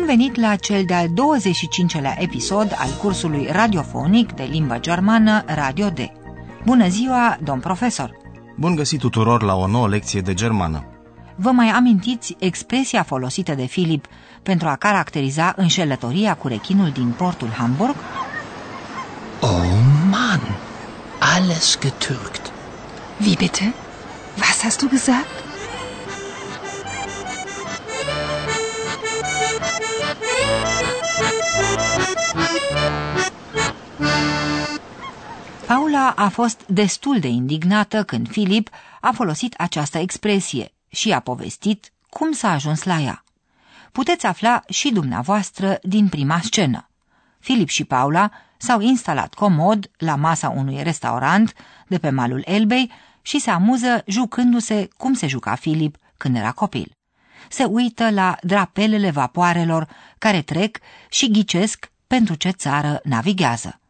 Bun venit la cel de-al 25-lea episod al cursului radiofonic de limbă germană Radio D. Bună ziua, domn profesor! Bun găsit tuturor la o nouă lecție de germană. Vă mai amintiți expresia folosită de Filip pentru a caracteriza înșelătoria cu rechinul din portul Hamburg? Oh Mann, alles getürkt. Wie bitte? Was hast du gesagt? Paula a fost destul de indignată când Filip a folosit această expresie și a povestit cum s-a ajuns la ea. Puteți afla și dumneavoastră din prima scenă. Filip și Paula s-au instalat comod la masa unui restaurant de pe malul Elbei și se amuză jucându-se cum se juca Filip când era copil. Se uită la drapelele vapoarelor care trec și ghicesc pentru ce țară navighează.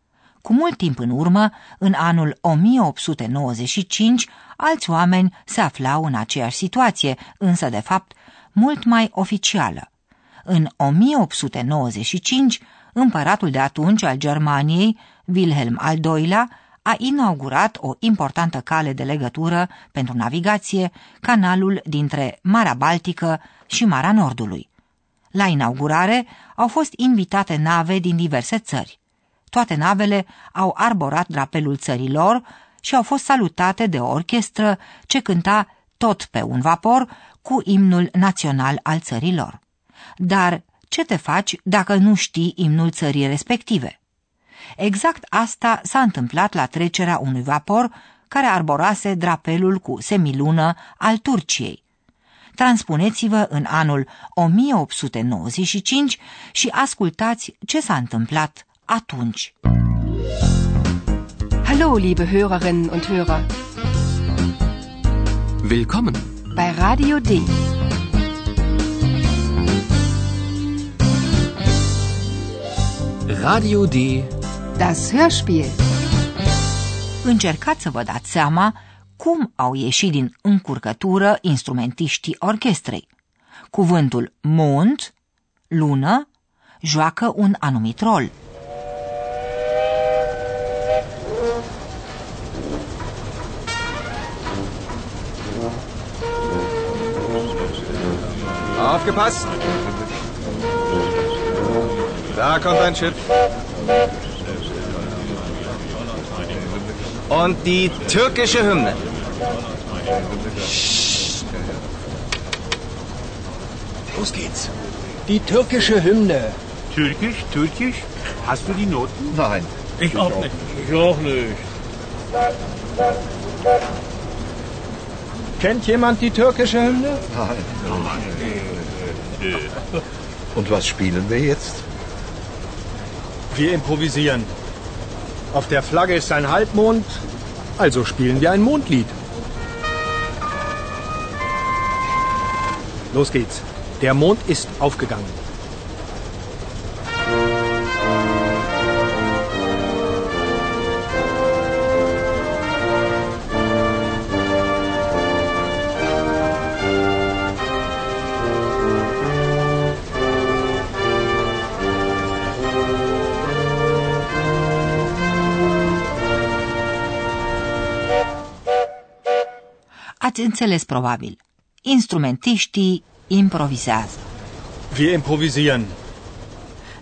Cu mult timp în urmă, în anul 1895, alți oameni se aflau în aceeași situație, însă, de fapt, mult mai oficială. În 1895, împăratul de atunci al Germaniei, Wilhelm al II-lea, a inaugurat o importantă cale de legătură pentru navigație, canalul dintre Marea Baltică și Marea Nordului. La inaugurare au fost invitate nave din diverse țări. Toate navele au arborat drapelul țărilor și au fost salutate de o orchestră ce cânta tot pe un vapor cu imnul național al țărilor. Dar ce te faci dacă nu știi imnul țării respective? Exact asta s-a întâmplat la trecerea unui vapor care arborase drapelul cu semilună al Turciei. Transpuneți-vă în anul 1895 și ascultați ce s-a întâmplat atunci. Hallo, liebe Hörerinnen und Hörer. Willkommen. Bei Radio D. Radio D. Das Hörspiel. Încercați să vă dați seama cum au ieșit din încurcătură instrumentiștii orchestrei. Cuvântul mond, lună, joacă un anumit rol. Aufgepasst! Da kommt ein Schiff. Und die türkische Hymne. Los geht's. Die türkische Hymne. Türkisch, Türkisch? Hast du die Noten? Nein. Ich auch nicht. Ich auch nicht. Kennt jemand die türkische Hymne? Nein. Und was spielen wir jetzt? Wir improvisieren. Auf der Flagge ist ein Halbmond, also spielen wir ein Mondlied. Los geht's. Der Mond ist aufgegangen. Înțeles probabil. Instrumentiștii improvizează. Wir improvisieren.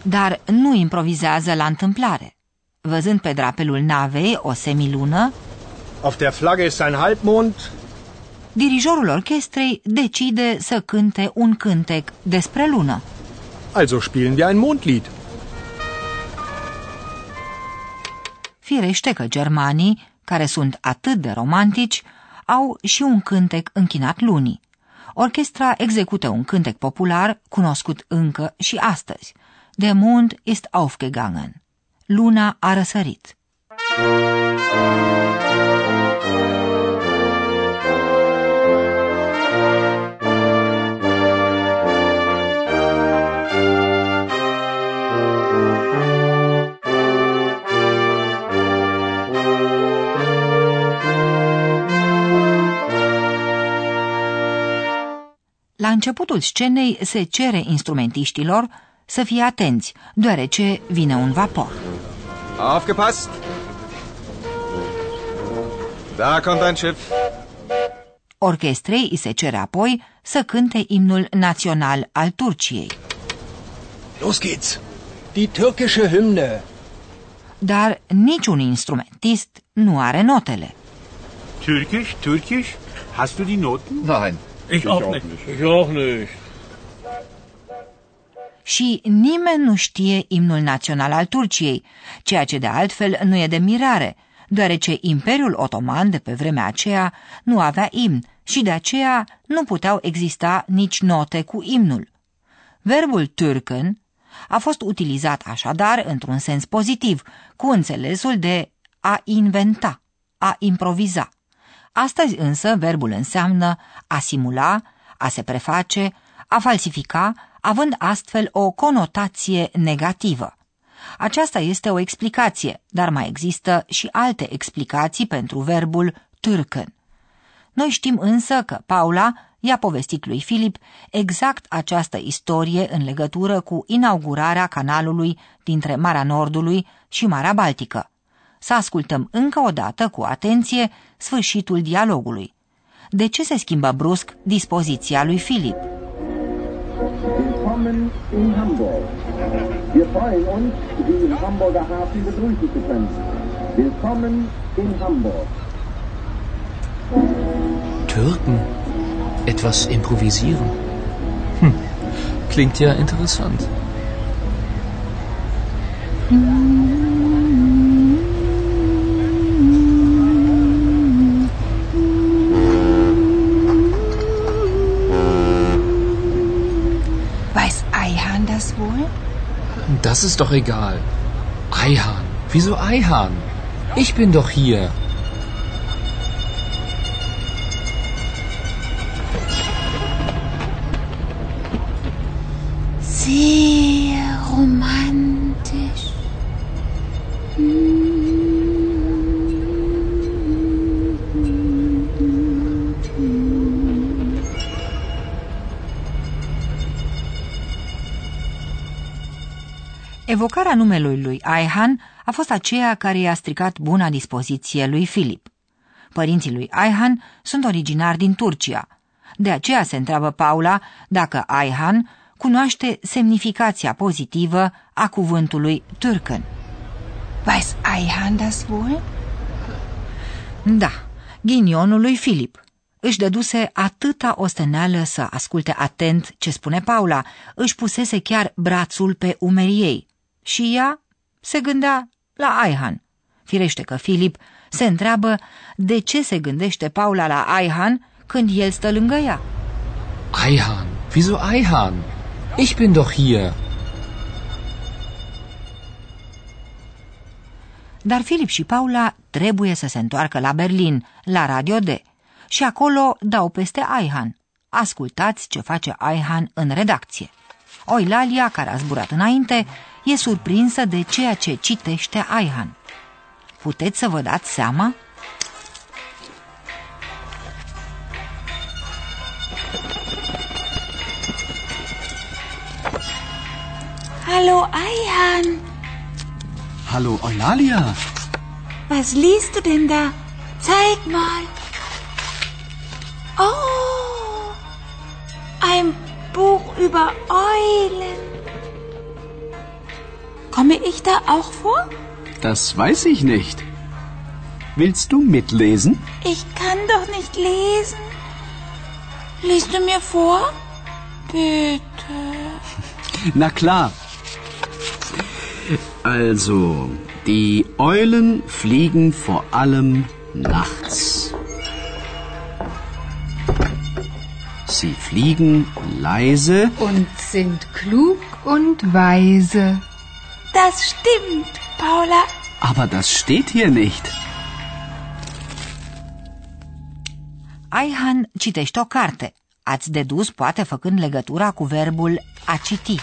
Dar nu improvizează la întâmplare. Văzând pe drapelul navei o semilună, Auf der Flagge ist ein Halbmond, dirijorul orchestrei decide să cânte un cântec despre lună. also spielen wir ein Mondlied. Firește că germanii, care sunt atât de romantici, au și un cântec închinat lunii. Orchestra execută un cântec popular cunoscut încă și astăzi. Der Mond ist aufgegangen. Luna a răsărit. La începutul scenei se cere instrumentiștilor să fie atenți, deoarece vine un vapor. Aufgepasst! Da kommt ein Schiff. Orchestrei îi se cere apoi să cânte imnul național al Turciei. Los geht's. Die türkische Hymne. Dar niciun instrumentist nu are notele. Türkisch, Türkisch? Hast du die Noten? Nein. Ich, auch, nicht. Ich auch nicht. Și nimeni nu știe imnul național al Turciei, ceea ce de altfel nu e de mirare, deoarece Imperiul Otoman de pe vremea aceea nu avea imn și de aceea nu puteau exista nici note cu imnul. Verbul türken a fost utilizat așadar într-un sens pozitiv, cu înțelesul de a inventa, a improviza. Astăzi însă verbul înseamnă a simula, a se preface, a falsifica, având astfel o conotație negativă. Aceasta este o explicație, dar mai există și alte explicații pentru verbul türken. Noi știm însă că Paula i-a povestit lui Filip exact această istorie în legătură cu inaugurarea canalului dintre Marea Nordului și Marea Baltică. Să ascultăm încă o dată cu atenție sfârșitul dialogului. De ce se schimbă brusc dispoziția lui Filip? Willkommen in Hamburg. Wir freuen uns, Sie im Hamburger Hafen begrüßen zu können. Willkommen in Hamburg. Türken. Etwas improvisieren. Hm. Klingt ja interessant. Weiß wohl? Das ist doch egal. Eihahn. Wieso Eihahn? Ich bin doch hier. Sehr Evocarea numelui lui Aihan a fost aceea care i-a stricat buna dispoziție lui Filip. Părinții lui Aihan sunt originari din Turcia. De aceea se întreabă Paula dacă Aihan cunoaște semnificația pozitivă a cuvântului turcan. Weiß Eihahn das wohl? Da, ghinionul lui Filip. Își dăduse atâta osteneală să asculte atent ce spune Paula, își pusese chiar brațul pe umerii ei. Și ea se gândea la Aihan. Firește că Filip se întreabă de ce se gândește Paula la Aihan când el stă lângă ea. Eihahn. Wieso Eihahn? Ich bin doch hier. Dar Filip și Paula trebuie să se întoarcă la Berlin, la Radio D. Și acolo dau peste Aihan. Ascultați ce face Aihan în redacție. Oilalia, care a zburat înainte, e surprinsă de ceea ce citește Aihan. Puteți să vă dați seama? Hallo Eihahn, Hallo, Eulalia! was liest du denn da? Zeig mal. Oh, ein Buch über Eulen. Komme ich da auch vor? Das weiß ich nicht. Willst du mitlesen? Ich kann doch nicht lesen. Liest du mir vor? Bitte. Na klar. Also, die Eulen fliegen vor allem nachts. Sie fliegen leise Und sind klug und weise. Das stimmt, Paula. Aber das steht hier nicht. Aihan citește o carte. Ați dedus poate făcând legătura cu verbul a citi.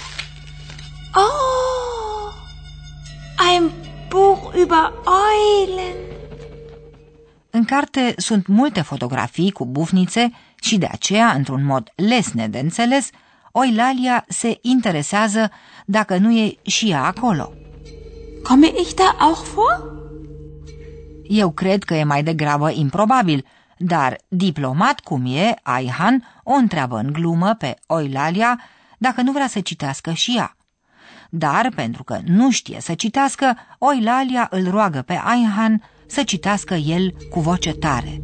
Oh, ein Buch über Eulen. În carte sunt multe fotografii cu bufnițe și de aceea, într-un mod lesne de înțeles, Oilalia se interesează dacă nu e și ea acolo. Komme ich da auch vor? Eu cred că e mai degrabă improbabil, dar diplomat cum e, Aihan o întreabă în glumă pe Oilalia dacă nu vrea să citească și ea. Dar, pentru că nu știe să citească, Oilalia îl roagă pe Aihan să citească el cu voce tare.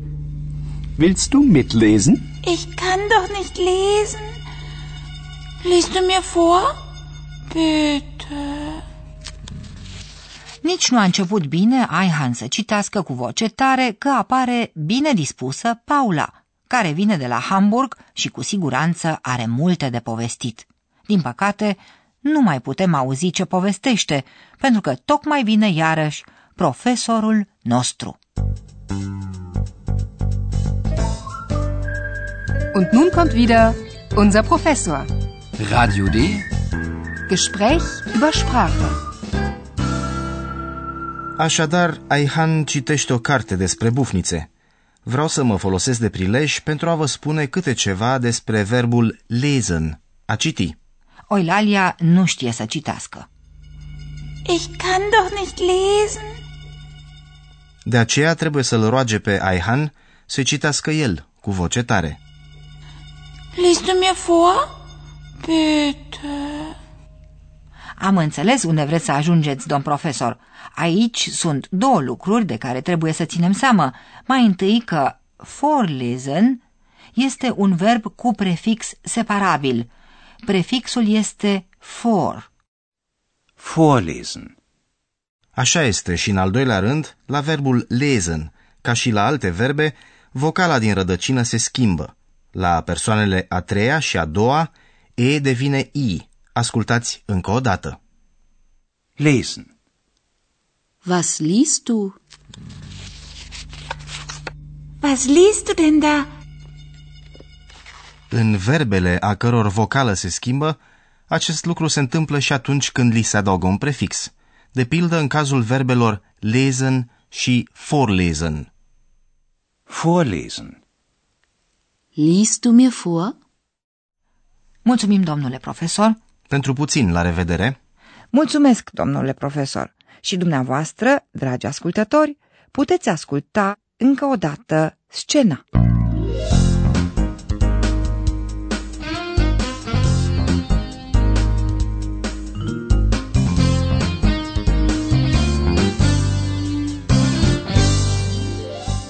Willst du mitlesen? Ich kann doch nicht lesen. Liest du mir vor? Bitte. Nici nu a început bine Aihan să citească cu voce tare că apare bine dispusă Paula, care vine de la Hamburg și cu siguranță are multe de povestit. Din păcate, nu mai putem auzi ce povestește, pentru că tocmai vine iarăși profesorul nostru. Und nun kommt wieder unser Professor. Radio D. Gespräch über Sprache. Așadar, Aihan citește o carte despre bufnițe. Vreau să mă folosesc de prilej pentru a vă spune câte ceva despre verbul lesen, a citi. Oilalia nu știe să citească. Ich kann doch nicht lesen. De aceea trebuie să-l roage pe Aihan să citească el, cu voce tare. Liest du mir vor? Bitte. Am înțeles unde vreți să ajungeți, domn profesor. Aici sunt două lucruri de care trebuie să ținem seama. Mai întâi că vorlesen este un verb cu prefix separabil. Prefixul este for. Vorlesen. Așa este și în al doilea rând, la verbul lesen, ca și la alte verbe, vocala din rădăcină se schimbă. La persoanele a treia și a doua, e devine i. Ascultați încă o dată. Lesen. Was liest du? Was liest du denn da? În verbele a căror vocală se schimbă, acest lucru se întâmplă și atunci când li se adaugă un prefix. De pildă în cazul verbelor lesen și vorlesen. Vorlesen. Liest du mir vor? Mulțumim, domnule profesor. Pentru puțin, la revedere! Mulțumesc, domnule profesor. Și dumneavoastră, dragi ascultători, puteți asculta încă o dată scena.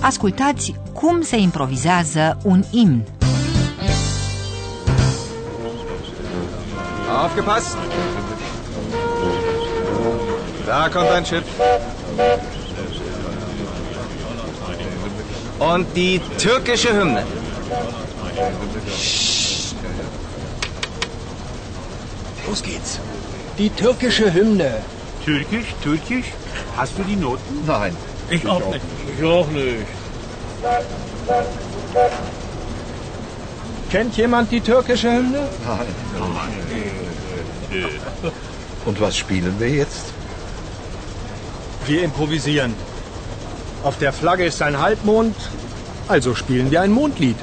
Ascultați cum se improvizează un imn. Aufgepasst! Da kommt ein Schiff. Und die türkische Hymne. Los geht's. Die türkische Hymne. Türkisch, Türkisch? Hast du die Noten? Nein. Ich auch nicht. Ich auch nicht. Kennt jemand die türkische Hymne? Nein. Und was spielen wir jetzt? Wir improvisieren. Auf der Flagge ist ein Halbmond, also spielen wir ein Mondlied.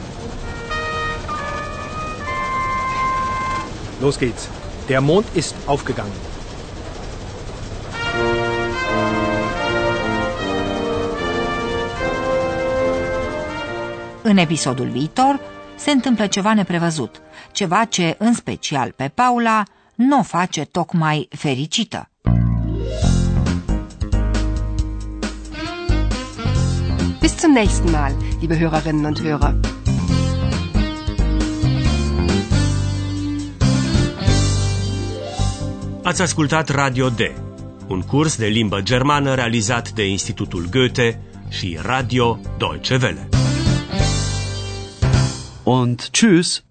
Los geht's. Der Mond ist aufgegangen. În episodul viitor se întâmplă ceva neprevăzut, ceva ce, în special pe Paula, nu o face tocmai fericită. Bis zum nächsten Mal, liebe Hörerinnen und Hörer. Ați ascultat Radio D, un curs de limbă germană realizat de Institutul Goethe și Radio Deutsche Welle. Und tschüss.